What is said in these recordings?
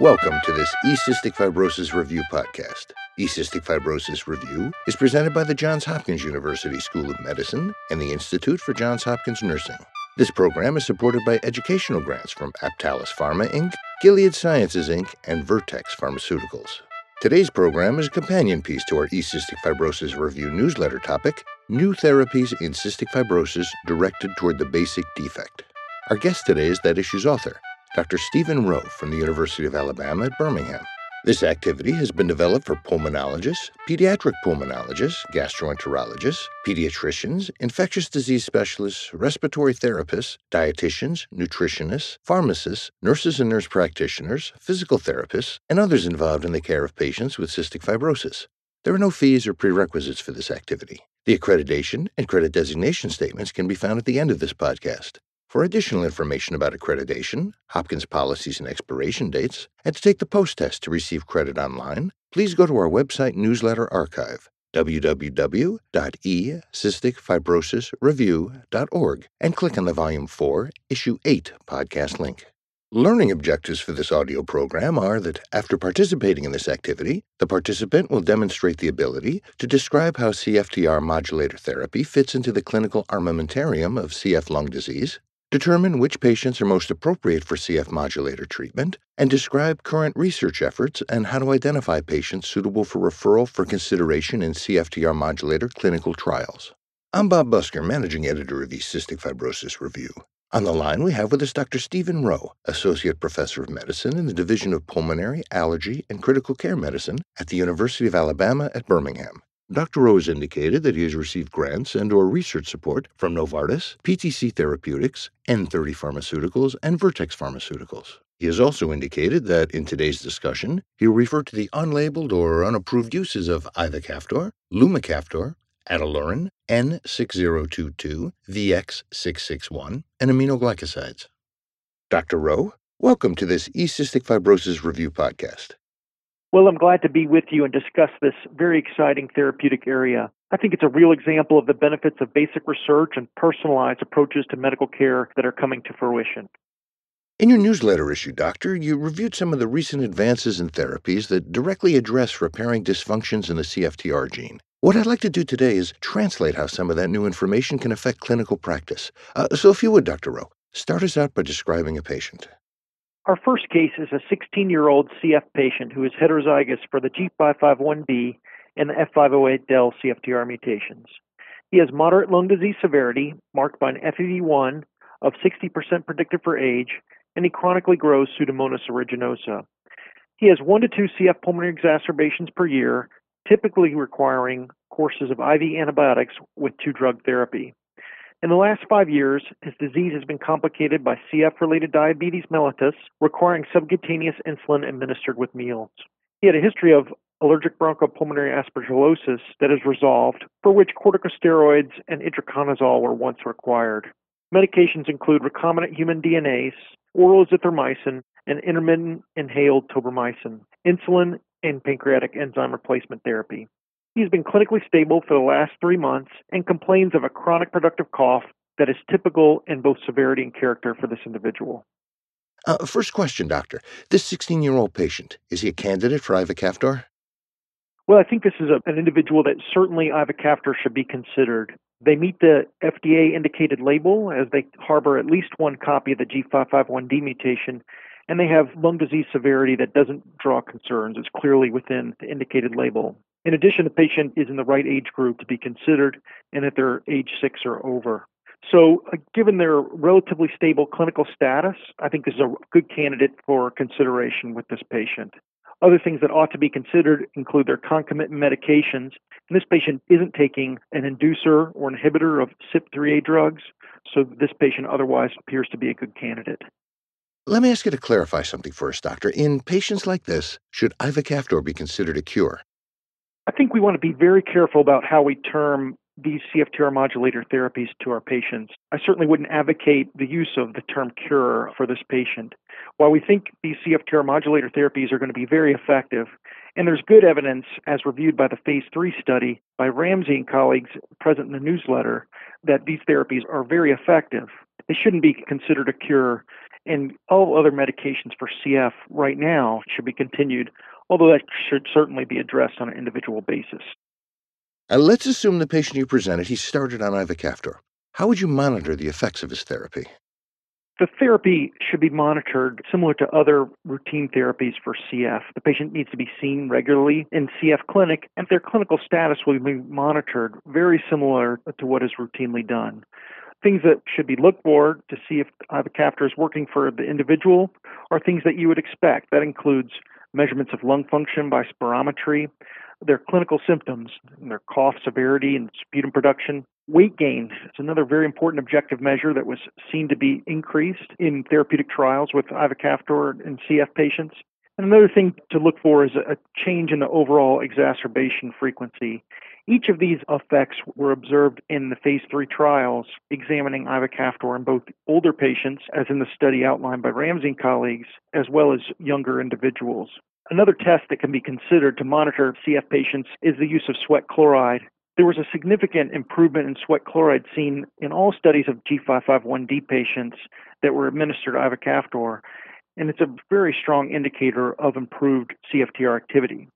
Welcome to this E-Cystic Fibrosis Review podcast. E-Cystic Fibrosis Review is presented by the Johns Hopkins University School of Medicine and the Institute for Johns Hopkins Nursing. This program is supported by educational grants from Aptalis Pharma Inc., Gilead Sciences Inc., and Vertex Pharmaceuticals. Today's program is a companion piece to our E-Cystic Fibrosis Review newsletter topic, New Therapies in Cystic Fibrosis Directed Toward the Basic Defect. Our guest today is that issue's author, Dr. Steven Rowe from the University of Alabama at Birmingham. This activity has been developed for pulmonologists, pediatric pulmonologists, gastroenterologists, pediatricians, infectious disease specialists, respiratory therapists, dietitians, nutritionists, pharmacists, nurses and nurse practitioners, physical therapists, and others involved in the care of patients with cystic fibrosis. There are no fees or prerequisites for this activity. The accreditation and credit designation statements can be found at the end of this podcast. For additional information about accreditation, Hopkins policies and expiration dates, and to take the post test to receive credit online, please go to our website newsletter archive, www.ecysticfibrosisreview.org, and click on the Volume 4, Issue 8 podcast link. Learning objectives for this audio program are that after participating in this activity, the participant will demonstrate the ability to describe how CFTR modulator therapy fits into the clinical armamentarium of CF lung disease, determine which patients are most appropriate for CF modulator treatment, and describe current research efforts and how to identify patients suitable for referral for consideration in CFTR modulator clinical trials. I'm Bob Busker, managing editor of the Cystic Fibrosis Review. On the line, we have with us Dr. Steven Rowe, Associate Professor of Medicine in the Division of Pulmonary, Allergy, and Critical Care Medicine at the University of Alabama at Birmingham. Dr. Has indicated that he has received grants and or research support from Novartis, PTC Therapeutics, N30 Pharmaceuticals, and Vertex Pharmaceuticals. He has also indicated that in today's discussion, he will refer to the unlabeled or unapproved uses of ivacaftor, lumacaftor, ataluren, N6022, VX661, and aminoglycosides. Dr. Rowe, welcome to this E-Cystic Fibrosis Review podcast. Well, I'm glad to be with you and discuss this very exciting therapeutic area. I think it's a real example of the benefits of basic research and personalized approaches to medical care that are coming to fruition. In your newsletter issue, Doctor, you reviewed some of the recent advances in therapies that directly address repairing dysfunctions in the CFTR gene. What I'd like to do today is translate how some of that new information can affect clinical practice. Uh, so, if you would, Dr. Rowe, start us out by describing a patient. Our first case is a 16 year old CF patient who is heterozygous for the G551D and the F508del CFTR mutations. He has moderate lung disease severity, marked by an FEV1 of 60% predicted for age, and he chronically grows Pseudomonas aeruginosa. He has one to two CF pulmonary exacerbations per year, typically requiring courses of IV antibiotics with two drug therapy. In the last five years, his disease has been complicated by CF related diabetes mellitus, requiring subcutaneous insulin administered with meals. He had a history of allergic bronchopulmonary aspergillosis that is resolved, for which corticosteroids and itraconazole were once required. Medications include recombinant human DNase, oral azithromycin, and intermittent inhaled tobramycin, insulin, and pancreatic enzyme replacement therapy. He's been clinically stable for the last three months and complains of a chronic productive cough that is typical in both severity and character for this individual. Uh, first question, doctor. This 16 year old patient, is he a candidate for ivacaftor? Well, I think this is a, an individual that certainly ivacaftor should be considered. They meet the FDA indicated label as they harbor at least one copy of the G551D mutation, and they have lung disease severity that doesn't draw concerns. It's clearly within the indicated label. In addition, the patient is in the right age group to be considered and that they're age six or over. So, uh, given their relatively stable clinical status, I think this is a good candidate for consideration with this patient. Other things that ought to be considered include their concomitant medications. And this patient isn't taking an inducer or inhibitor of CYP3A drugs, so this patient otherwise appears to be a good candidate. Let me ask you to clarify something first, doctor. In patients like this, should ivacaftor be considered a cure? I think we want to be very careful about how we term these CFTR modulator therapies to our patients. I certainly wouldn't advocate the use of the term cure for this patient. While we think these CFTR modulator therapies are going to be very effective, and there's good evidence, as reviewed by the phase three study by Ramsey and colleagues present in the newsletter, that these therapies are very effective. they shouldn't be considered a cure. And all other medications for CF right now should be continued, although that should certainly be addressed on an individual basis. Uh, let's assume the patient you presented, he started on ivacaftor. How would you monitor the effects of his therapy? The therapy should be monitored similar to other routine therapies for CF. The patient needs to be seen regularly in CF clinic, and their clinical status will be monitored very similar to what is routinely done. Things that should be looked for to see if ivacaftor is working for the individual are things that you would expect. That includes measurements of lung function by spirometry, their clinical symptoms, their cough severity and sputum production, Weight gain is another very important objective measure that was seen to be increased in therapeutic trials with ivacaftor in CF patients. And another thing to look for is a change in the overall exacerbation frequency. Each of these effects were observed in the phase three trials examining ivacaftor in both older patients, as in the study outlined by Ramsey and colleagues, as well as younger individuals. Another test that can be considered to monitor CF patients is the use of sweat chloride there was a significant improvement in sweat chloride seen in all studies of G551D patients that were administered ivacaftor, and it's a very strong indicator of improved CFTR activity.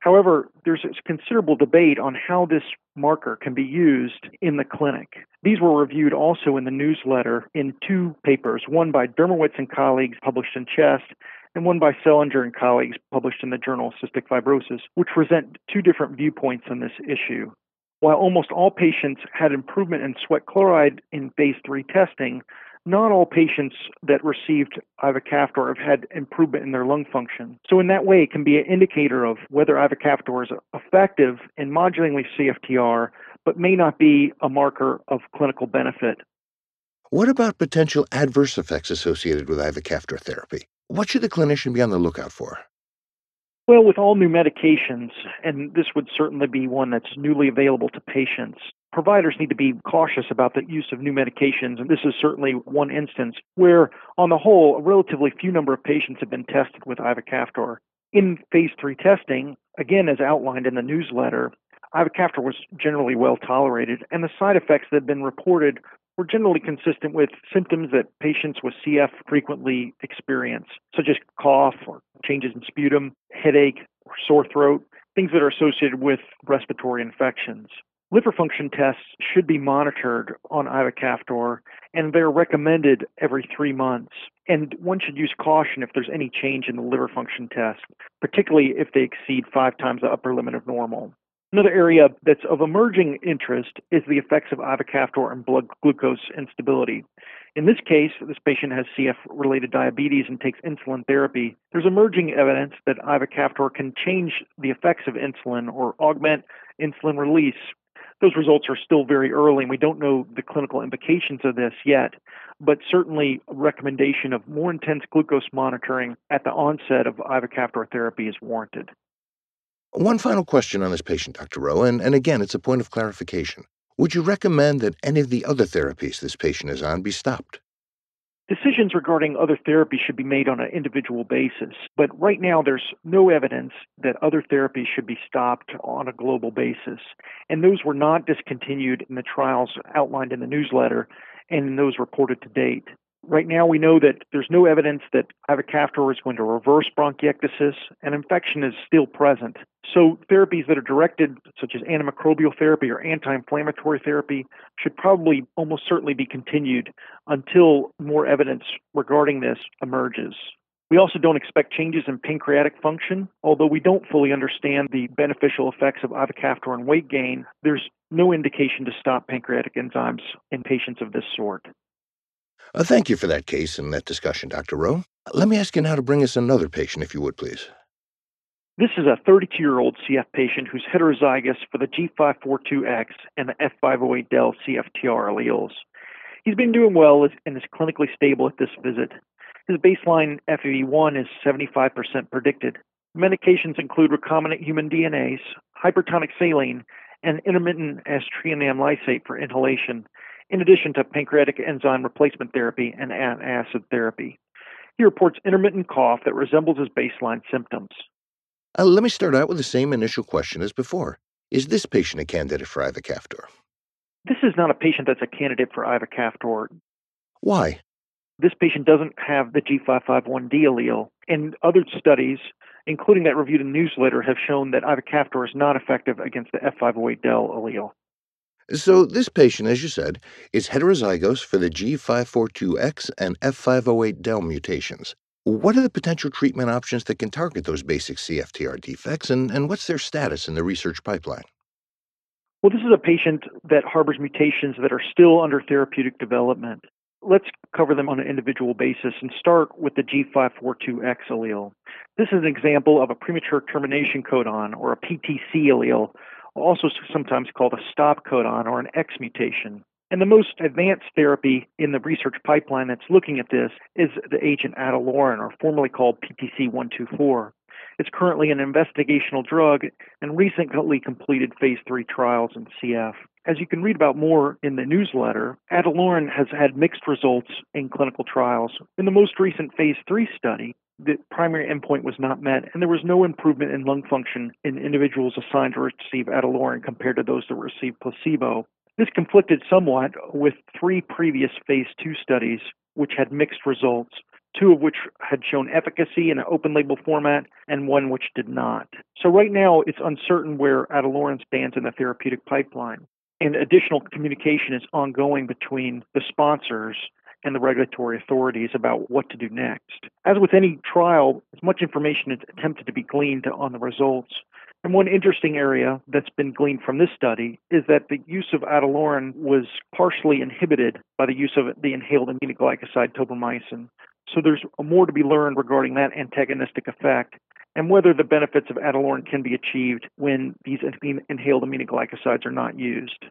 However, there's considerable debate on how this marker can be used in the clinic. These were reviewed also in the newsletter in two papers, one by Durmowicz and colleagues published in Chest, and one by Seliger and colleagues published in the Journal Cystic Fibrosis, which present two different viewpoints on this issue. While almost all patients had improvement in sweat chloride in phase three testing, not all patients that received ivacaftor have had improvement in their lung function. So, in that way, it can be an indicator of whether ivacaftor is effective in modulating CFTR, but may not be a marker of clinical benefit. What about potential adverse effects associated with ivacaftor therapy? What should the clinician be on the lookout for? Well, with all new medications, and this would certainly be one that's newly available to patients, providers need to be cautious about the use of new medications. And this is certainly one instance where, on the whole, a relatively few number of patients have been tested with ivacaftor. In phase three testing, again, as outlined in the newsletter, ivacaftor was generally well tolerated, and the side effects that have been reported were generally consistent with symptoms that patients with CF frequently experience, such as cough or changes in sputum, headache, or sore throat, things that are associated with respiratory infections. Liver function tests should be monitored on ivacaftor, and they're recommended every three months. And one should use caution if there's any change in the liver function test, particularly if they exceed five times the upper limit of normal. Another area that's of emerging interest is the effects of ivacaftor on blood glucose instability. In this case, this patient has CF related diabetes and takes insulin therapy. There's emerging evidence that ivacaftor can change the effects of insulin or augment insulin release. Those results are still very early, and we don't know the clinical implications of this yet, but certainly a recommendation of more intense glucose monitoring at the onset of ivacaftor therapy is warranted. One final question on this patient, Dr. Rowe, and, and again, it's a point of clarification. Would you recommend that any of the other therapies this patient is on be stopped? Decisions regarding other therapies should be made on an individual basis, but right now there's no evidence that other therapies should be stopped on a global basis. And those were not discontinued in the trials outlined in the newsletter and in those reported to date. Right now, we know that there's no evidence that ivacaftor is going to reverse bronchiectasis, and infection is still present. So, therapies that are directed, such as antimicrobial therapy or anti inflammatory therapy, should probably almost certainly be continued until more evidence regarding this emerges. We also don't expect changes in pancreatic function. Although we don't fully understand the beneficial effects of ivacaftor on weight gain, there's no indication to stop pancreatic enzymes in patients of this sort. Uh, thank you for that case and that discussion, Dr. Rowe. Let me ask you now to bring us another patient, if you would, please. This is a 32 year old CF patient who's heterozygous for the G542X and the F508del CFTR alleles. He's been doing well and is clinically stable at this visit. His baseline FEV1 is 75% predicted. Medications include recombinant human DNase, hypertonic saline, and intermittent aztreonam lysine for inhalation, in addition to pancreatic enzyme replacement therapy and acid therapy. He reports intermittent cough that resembles his baseline symptoms. Uh, let me start out with the same initial question as before. Is this patient a candidate for ivacaftor? This is not a patient that's a candidate for ivacaftor. Why? This patient doesn't have the G551D allele, and other studies, including that reviewed in newsletter, have shown that ivacaftor is not effective against the F508del allele. So, this patient, as you said, is heterozygous for the G542X and F508del mutations. What are the potential treatment options that can target those basic CFTR defects, and, and what's their status in the research pipeline? Well, this is a patient that harbors mutations that are still under therapeutic development. Let's cover them on an individual basis and start with the G542X allele. This is an example of a premature termination codon, or a PTC allele, also sometimes called a stop codon or an X mutation. And the most advanced therapy in the research pipeline that's looking at this is the agent Ataluren, or formerly called PTC124. It's currently an investigational drug and recently completed phase three trials in CF. As you can read about more in the newsletter, Ataluren has had mixed results in clinical trials. In the most recent phase three study, the primary endpoint was not met, and there was no improvement in lung function in individuals assigned to receive Ataluren compared to those that received placebo. This conflicted somewhat with three previous phase two studies, which had mixed results, two of which had shown efficacy in an open label format and one which did not. So, right now, it's uncertain where Ataluren stands in the therapeutic pipeline. And additional communication is ongoing between the sponsors and the regulatory authorities about what to do next. As with any trial, as much information is attempted to be gleaned on the results. And one interesting area that's been gleaned from this study is that the use of Ataluren was partially inhibited by the use of the inhaled aminoglycoside tobramycin. So there's more to be learned regarding that antagonistic effect and whether the benefits of Ataluren can be achieved when these inhaled aminoglycosides are not used.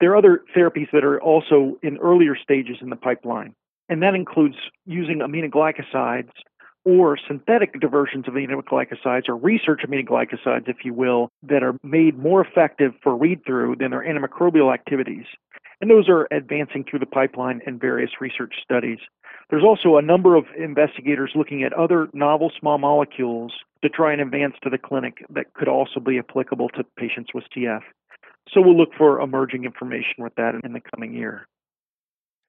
There are other therapies that are also in earlier stages in the pipeline, and that includes using aminoglycosides or synthetic diversions of aminoglycosides or research aminoglycosides, if you will, that are made more effective for read through than their antimicrobial activities. And those are advancing through the pipeline in various research studies. There's also a number of investigators looking at other novel small molecules to try and advance to the clinic that could also be applicable to patients with CF. So we'll look for emerging information with that in the coming year.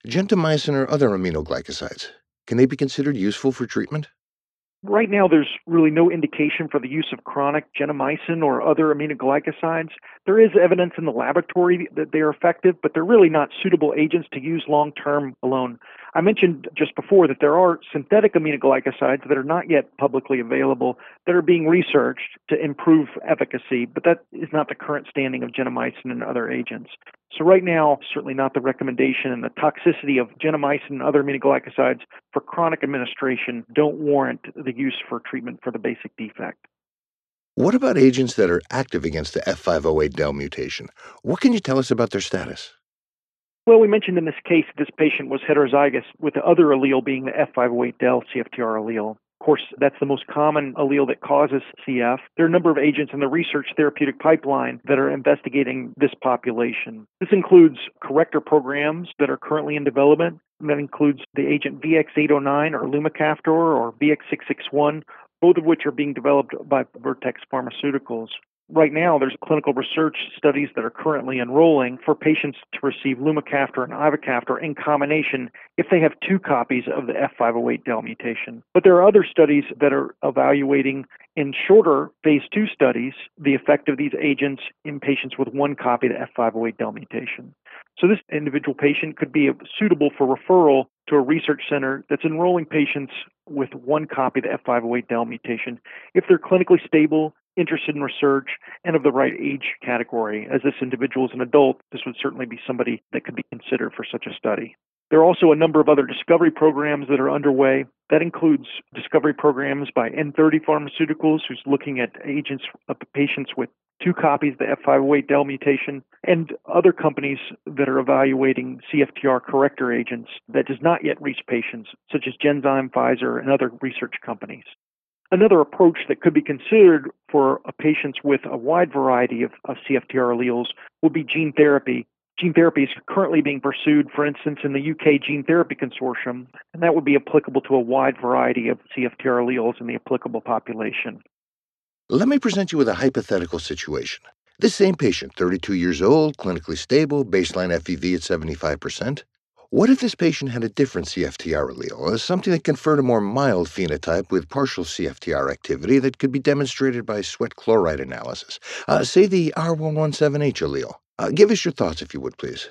Gentamicin or other aminoglycosides, can they be considered useful for treatment? Right now, there's really no indication for the use of chronic gentamicin or other aminoglycosides. There is evidence in the laboratory that they are effective, but they're really not suitable agents to use long term alone. I mentioned just before that there are synthetic aminoglycosides that are not yet publicly available that are being researched to improve efficacy, but that is not the current standing of gentamicin and other agents. So, right now, certainly not the recommendation, and the toxicity of gentamicin and other aminoglycosides for chronic administration don't warrant the use for treatment for the basic defect. What about agents that are active against the F508del mutation? What can you tell us about their status? Well, we mentioned in this case this patient was heterozygous, with the other allele being the F508del CFTR allele. Of course, that's the most common allele that causes CF. There are a number of agents in the research therapeutic pipeline that are investigating this population. This includes corrector programs that are currently in development. And that includes the agent VX809 or Lumacaftor or VX661, both of which are being developed by Vertex Pharmaceuticals. Right now, there's clinical research studies that are currently enrolling for patients to receive lumacaftor and ivacaftor in combination if they have two copies of the F508del mutation. But there are other studies that are evaluating in shorter phase two studies the effect of these agents in patients with one copy of the F508del mutation. So this individual patient could be suitable for referral to a research center that's enrolling patients with one copy of the F508del mutation if they're clinically stable interested in research and of the right age category. As this individual is an adult, this would certainly be somebody that could be considered for such a study. There are also a number of other discovery programs that are underway. That includes discovery programs by N30 Pharmaceuticals, who's looking at agents of patients with two copies of the F508del mutation, and other companies that are evaluating CFTR corrector agents that does not yet reach patients, such as Genzyme, Pfizer, and other research companies. Another approach that could be considered for patients with a wide variety of, of CFTR alleles would be gene therapy. Gene therapy is currently being pursued, for instance, in the UK Gene Therapy Consortium, and that would be applicable to a wide variety of CFTR alleles in the applicable population. Let me present you with a hypothetical situation. This same patient, 32 years old, clinically stable, baseline FEV at 75%. What if this patient had a different CFTR allele, uh, something that conferred a more mild phenotype with partial CFTR activity that could be demonstrated by sweat chloride analysis? Uh, say the R117H allele. Uh, give us your thoughts, if you would, please.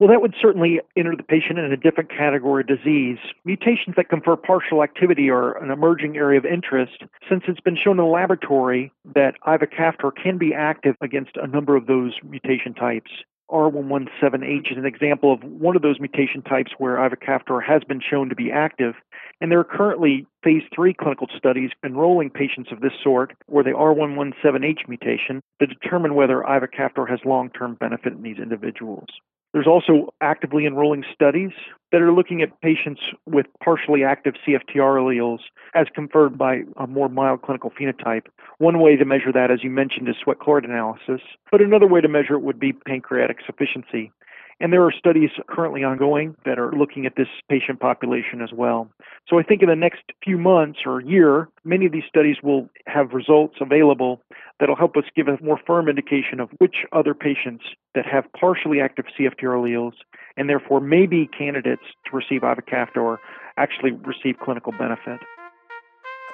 Well, that would certainly enter the patient in a different category of disease. Mutations that confer partial activity are an emerging area of interest since it's been shown in the laboratory that ivacaftor can be active against a number of those mutation types. R117H is an example of one of those mutation types where ivacaftor has been shown to be active. And there are currently phase three clinical studies enrolling patients of this sort or the R117H mutation to determine whether ivacaftor has long term benefit in these individuals. There's also actively enrolling studies that are looking at patients with partially active CFTR alleles as conferred by a more mild clinical phenotype. One way to measure that, as you mentioned, is sweat chloride analysis, but another way to measure it would be pancreatic sufficiency. And there are studies currently ongoing that are looking at this patient population as well. So I think in the next few months or year, many of these studies will have results available that'll help us give a more firm indication of which other patients that have partially active CFTR alleles and therefore may be candidates to receive ivacaftor actually receive clinical benefit.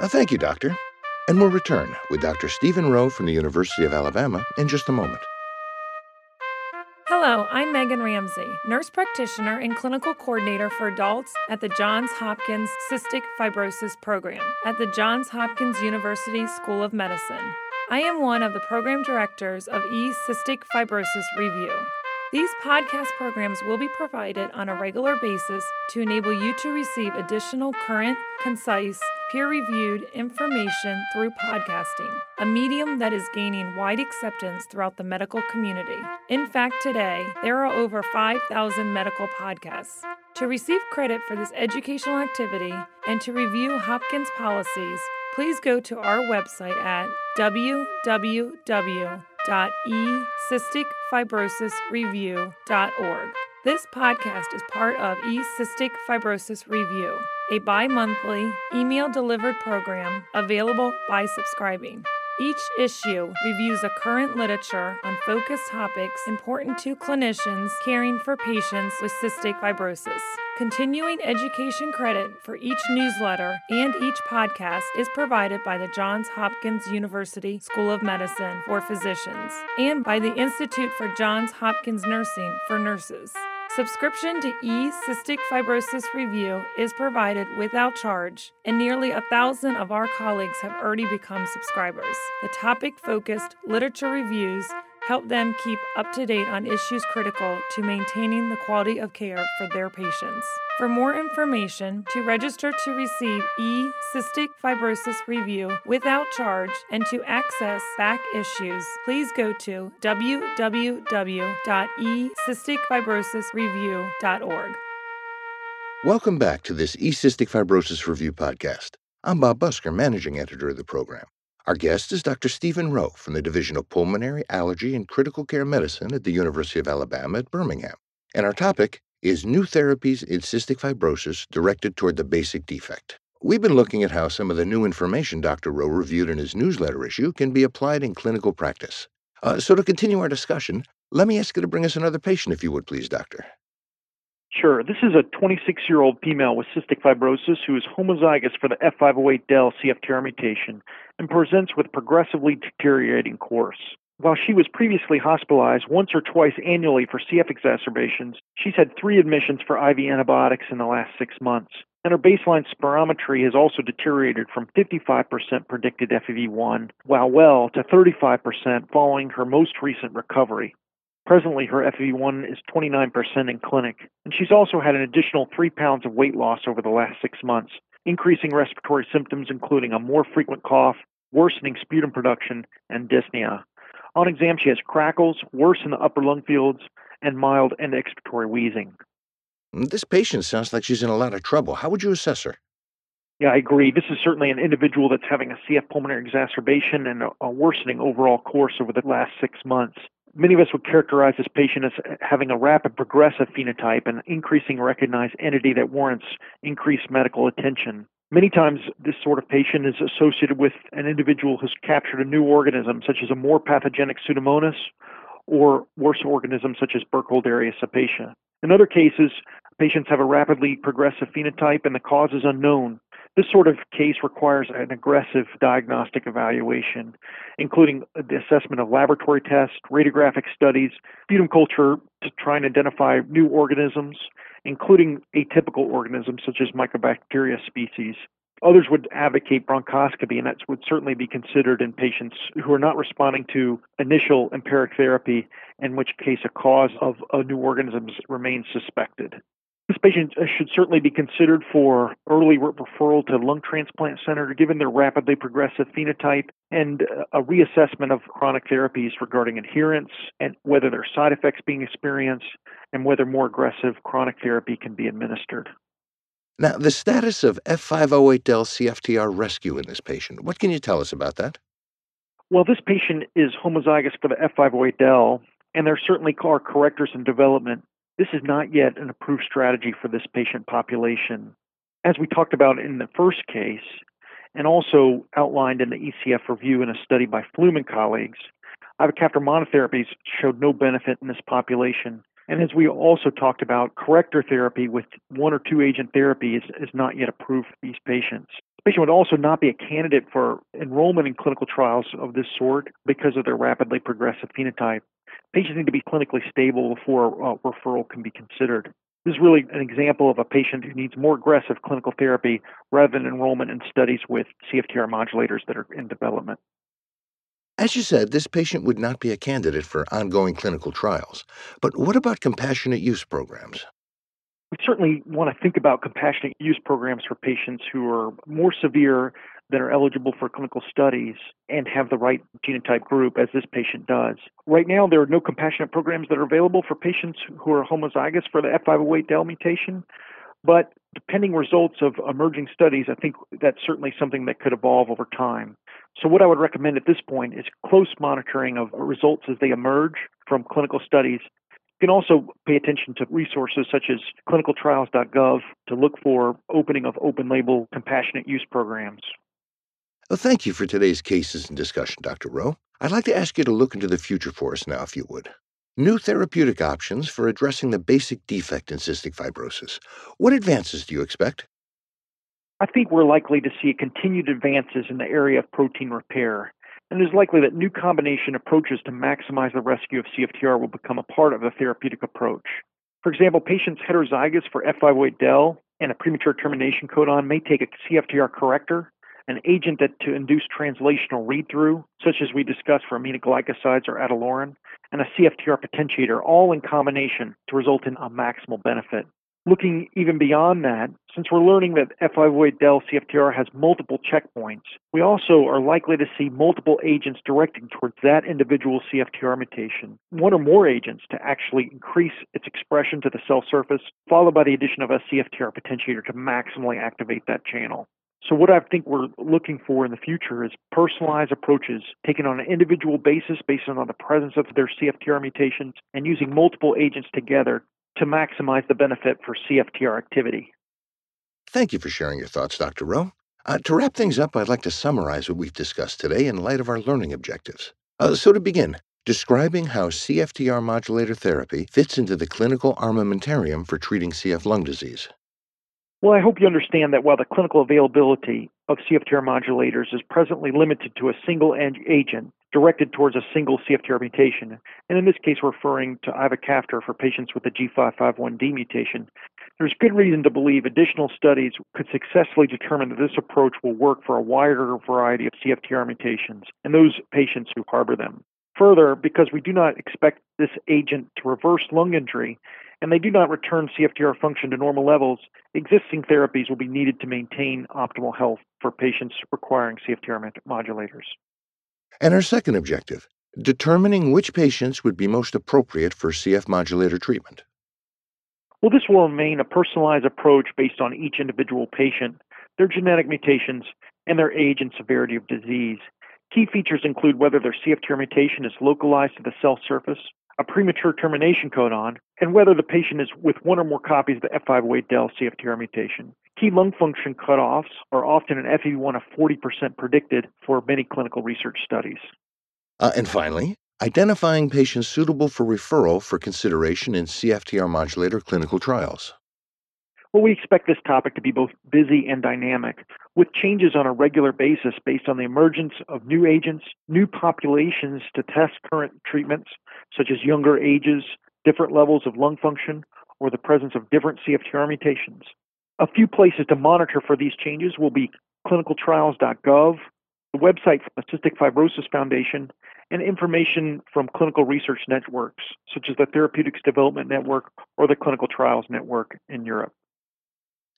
Uh, thank you, Doctor. And we'll return with Dr. Steven Rowe from the University of Alabama in just a moment. Hello, I'm Megan Ramsey, nurse practitioner and clinical coordinator for adults at the Johns Hopkins Cystic Fibrosis Program at the Johns Hopkins University School of Medicine. I am one of the program directors of E Cystic Fibrosis Review. These podcast programs will be provided on a regular basis to enable you to receive additional current, concise, peer reviewed information through podcasting, a medium that is gaining wide acceptance throughout the medical community. In fact, today, there are over 5,000 medical podcasts. To receive credit for this educational activity and to review Hopkins policies, please go to our website at www.ecysticfibrosisreview.org. This podcast is part of eCystic Fibrosis Review, a bi monthly email delivered program available by subscribing. Each issue reviews a current literature on focused topics important to clinicians caring for patients with cystic fibrosis. Continuing education credit for each newsletter and each podcast is provided by the Johns Hopkins University School of Medicine for physicians and by the Institute for Johns Hopkins Nursing for nurses. Subscription to E Cystic Fibrosis Review is provided without charge, and nearly a thousand of our colleagues have already become subscribers. The topic focused literature reviews help them keep up to date on issues critical to maintaining the quality of care for their patients. For more information, to register to receive e cystic fibrosis review without charge and to access back issues, please go to www.ecysticfibrosisreview.org. Welcome back to this E Cystic Fibrosis Review podcast. I'm Bob Busker, managing editor of the program. Our guest is Dr. Steven Rowe from the Division of Pulmonary, Allergy, and Critical Care Medicine at the University of Alabama at Birmingham. And our topic is new therapies in cystic fibrosis directed toward the basic defect. We've been looking at how some of the new information Dr. Rowe reviewed in his newsletter issue can be applied in clinical practice. Uh, so, to continue our discussion, let me ask you to bring us another patient, if you would, please, Doctor. Sure. This is a 26 year old female with cystic fibrosis who is homozygous for the F508del CFTR mutation and presents with a progressively deteriorating course. While she was previously hospitalized once or twice annually for CF exacerbations, she's had three admissions for IV antibiotics in the last six months. And her baseline spirometry has also deteriorated from 55% predicted FEV1 while well to 35% following her most recent recovery. Presently, her FEV1 is 29% in clinic, and she's also had an additional three pounds of weight loss over the last six months, increasing respiratory symptoms including a more frequent cough, worsening sputum production, and dyspnea. On exam, she has crackles, worse in the upper lung fields, and mild end expiratory wheezing. This patient sounds like she's in a lot of trouble. How would you assess her? Yeah, I agree. This is certainly an individual that's having a CF pulmonary exacerbation and a, a worsening overall course over the last six months many of us would characterize this patient as having a rapid progressive phenotype and increasing recognized entity that warrants increased medical attention. Many times, this sort of patient is associated with an individual who's captured a new organism, such as a more pathogenic Pseudomonas or worse organisms such as Burkholderia cepacia. In other cases, patients have a rapidly progressive phenotype and the cause is unknown. This sort of case requires an aggressive diagnostic evaluation, including the assessment of laboratory tests, radiographic studies, sputum culture to try and identify new organisms, including atypical organisms such as Mycobacteria species. Others would advocate bronchoscopy, and that would certainly be considered in patients who are not responding to initial empiric therapy, in which case a cause of a new organism remains suspected. This patient uh, should certainly be considered for early referral to lung transplant center given their rapidly progressive phenotype and uh, a reassessment of chronic therapies regarding adherence and whether there are side effects being experienced and whether more aggressive chronic therapy can be administered. Now, the status of F508del CFTR rescue in this patient, what can you tell us about that? Well, this patient is homozygous for the F508del, and there certainly are correctors in development this is not yet an approved strategy for this patient population. As we talked about in the first case, and also outlined in the ECF review in a study by Flume and colleagues, ivacaftor monotherapies showed no benefit in this population. And as we also talked about, corrector therapy with one or two agent therapy is, is not yet approved for these patients. The patient would also not be a candidate for enrollment in clinical trials of this sort because of their rapidly progressive phenotype patients need to be clinically stable before uh, referral can be considered. This is really an example of a patient who needs more aggressive clinical therapy rather than enrollment in studies with CFTR modulators that are in development. As you said, this patient would not be a candidate for ongoing clinical trials. But what about compassionate use programs? We certainly want to think about compassionate use programs for patients who are more severe that are eligible for clinical studies and have the right genotype group, as this patient does. Right now, there are no compassionate programs that are available for patients who are homozygous for the F508del mutation, but depending results of emerging studies, I think that's certainly something that could evolve over time. So, what I would recommend at this point is close monitoring of results as they emerge from clinical studies. You can also pay attention to resources such as clinicaltrials.gov to look for opening of open label compassionate use programs. Well, thank you for today's cases and discussion, Dr. Rowe. I'd like to ask you to look into the future for us now, if you would. New therapeutic options for addressing the basic defect in cystic fibrosis. What advances do you expect? I think we're likely to see continued advances in the area of protein repair, and it is likely that new combination approaches to maximize the rescue of CFTR will become a part of the therapeutic approach. For example, patients heterozygous for F508del and a premature termination codon may take a CFTR corrector an agent that to induce translational read-through, such as we discussed for aminoglycosides or ataluren, and a CFTR potentiator, all in combination to result in a maximal benefit. Looking even beyond that, since we're learning that F508del CFTR has multiple checkpoints, we also are likely to see multiple agents directing towards that individual CFTR mutation, one or more agents to actually increase its expression to the cell surface, followed by the addition of a CFTR potentiator to maximally activate that channel. So, what I think we're looking for in the future is personalized approaches taken on an individual basis based on the presence of their CFTR mutations and using multiple agents together to maximize the benefit for CFTR activity. Thank you for sharing your thoughts, Dr. Rowe. Uh, to wrap things up, I'd like to summarize what we've discussed today in light of our learning objectives. Uh, so, to begin, describing how CFTR modulator therapy fits into the clinical armamentarium for treating CF lung disease. Well, I hope you understand that while the clinical availability of CFTR modulators is presently limited to a single agent directed towards a single CFTR mutation, and in this case referring to ivacaftor for patients with the G551D mutation, there's good reason to believe additional studies could successfully determine that this approach will work for a wider variety of CFTR mutations and those patients who harbor them. Further, because we do not expect this agent to reverse lung injury, and they do not return CFTR function to normal levels, existing therapies will be needed to maintain optimal health for patients requiring CFTR modulators. And our second objective determining which patients would be most appropriate for CF modulator treatment. Well, this will remain a personalized approach based on each individual patient, their genetic mutations, and their age and severity of disease. Key features include whether their CFTR mutation is localized to the cell surface, a premature termination codon, and whether the patient is with one or more copies of the F508del CFTR mutation. Key lung function cutoffs are often an FEV1 of 40% predicted for many clinical research studies. Uh, and finally, identifying patients suitable for referral for consideration in CFTR modulator clinical trials. Well, we expect this topic to be both busy and dynamic, with changes on a regular basis based on the emergence of new agents, new populations to test current treatments, such as younger ages, different levels of lung function, or the presence of different CFTR mutations. A few places to monitor for these changes will be clinicaltrials.gov, the website from the Cystic Fibrosis Foundation, and information from clinical research networks, such as the Therapeutics Development Network or the Clinical Trials Network in Europe.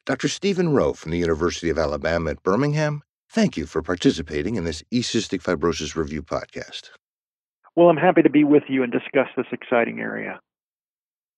Dr. Steven Rowe from the University of Alabama at Birmingham, thank you for participating in this eCystic Fibrosis Review podcast. Well, I'm happy to be with you and discuss this exciting area.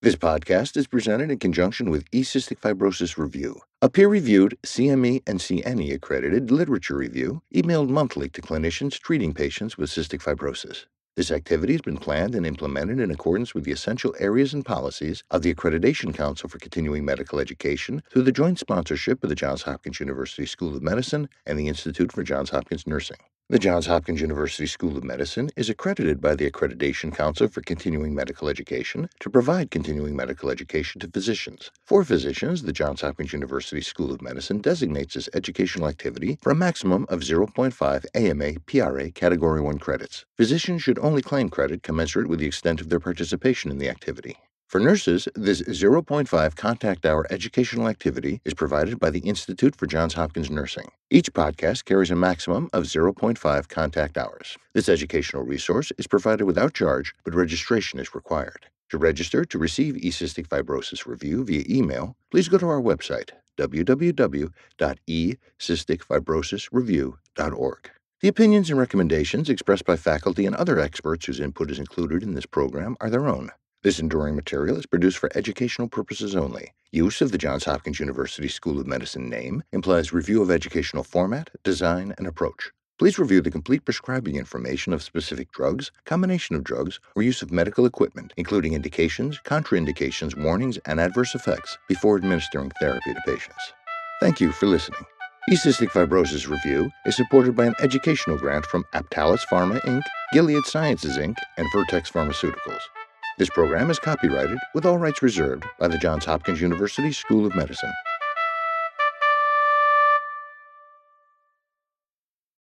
This podcast is presented in conjunction with eCystic Fibrosis Review, a peer reviewed CME and CNE accredited literature review emailed monthly to clinicians treating patients with cystic fibrosis. This activity has been planned and implemented in accordance with the essential areas and policies of the Accreditation Council for Continuing Medical Education through the joint sponsorship of the Johns Hopkins University School of Medicine and the Institute for Johns Hopkins Nursing. The Johns Hopkins University School of Medicine is accredited by the Accreditation Council for Continuing Medical Education to provide continuing medical education to physicians. For physicians, the Johns Hopkins University School of Medicine designates this educational activity for a maximum of 0.5 AMA PRA Category 1 credits. Physicians should only claim credit commensurate with the extent of their participation in the activity. For nurses, this 0.5 contact hour educational activity is provided by the Institute for Johns Hopkins Nursing. Each podcast carries a maximum of 0.5 contact hours. This educational resource is provided without charge, but registration is required. To register to receive eCystic Fibrosis Review via email, please go to our website, www.ecysticfibrosisreview.org. The opinions and recommendations expressed by faculty and other experts whose input is included in this program are their own. This enduring material is produced for educational purposes only. Use of the Johns Hopkins University School of Medicine name implies review of educational format, design, and approach. Please review the complete prescribing information of specific drugs, combination of drugs, or use of medical equipment, including indications, contraindications, warnings, and adverse effects, before administering therapy to patients. Thank you for listening. eCystic Fibrosis Review is supported by an educational grant from Aptalis Pharma Inc., Gilead Sciences Inc., and Vertex Pharmaceuticals. This program is copyrighted with all rights reserved by the Johns Hopkins University School of Medicine.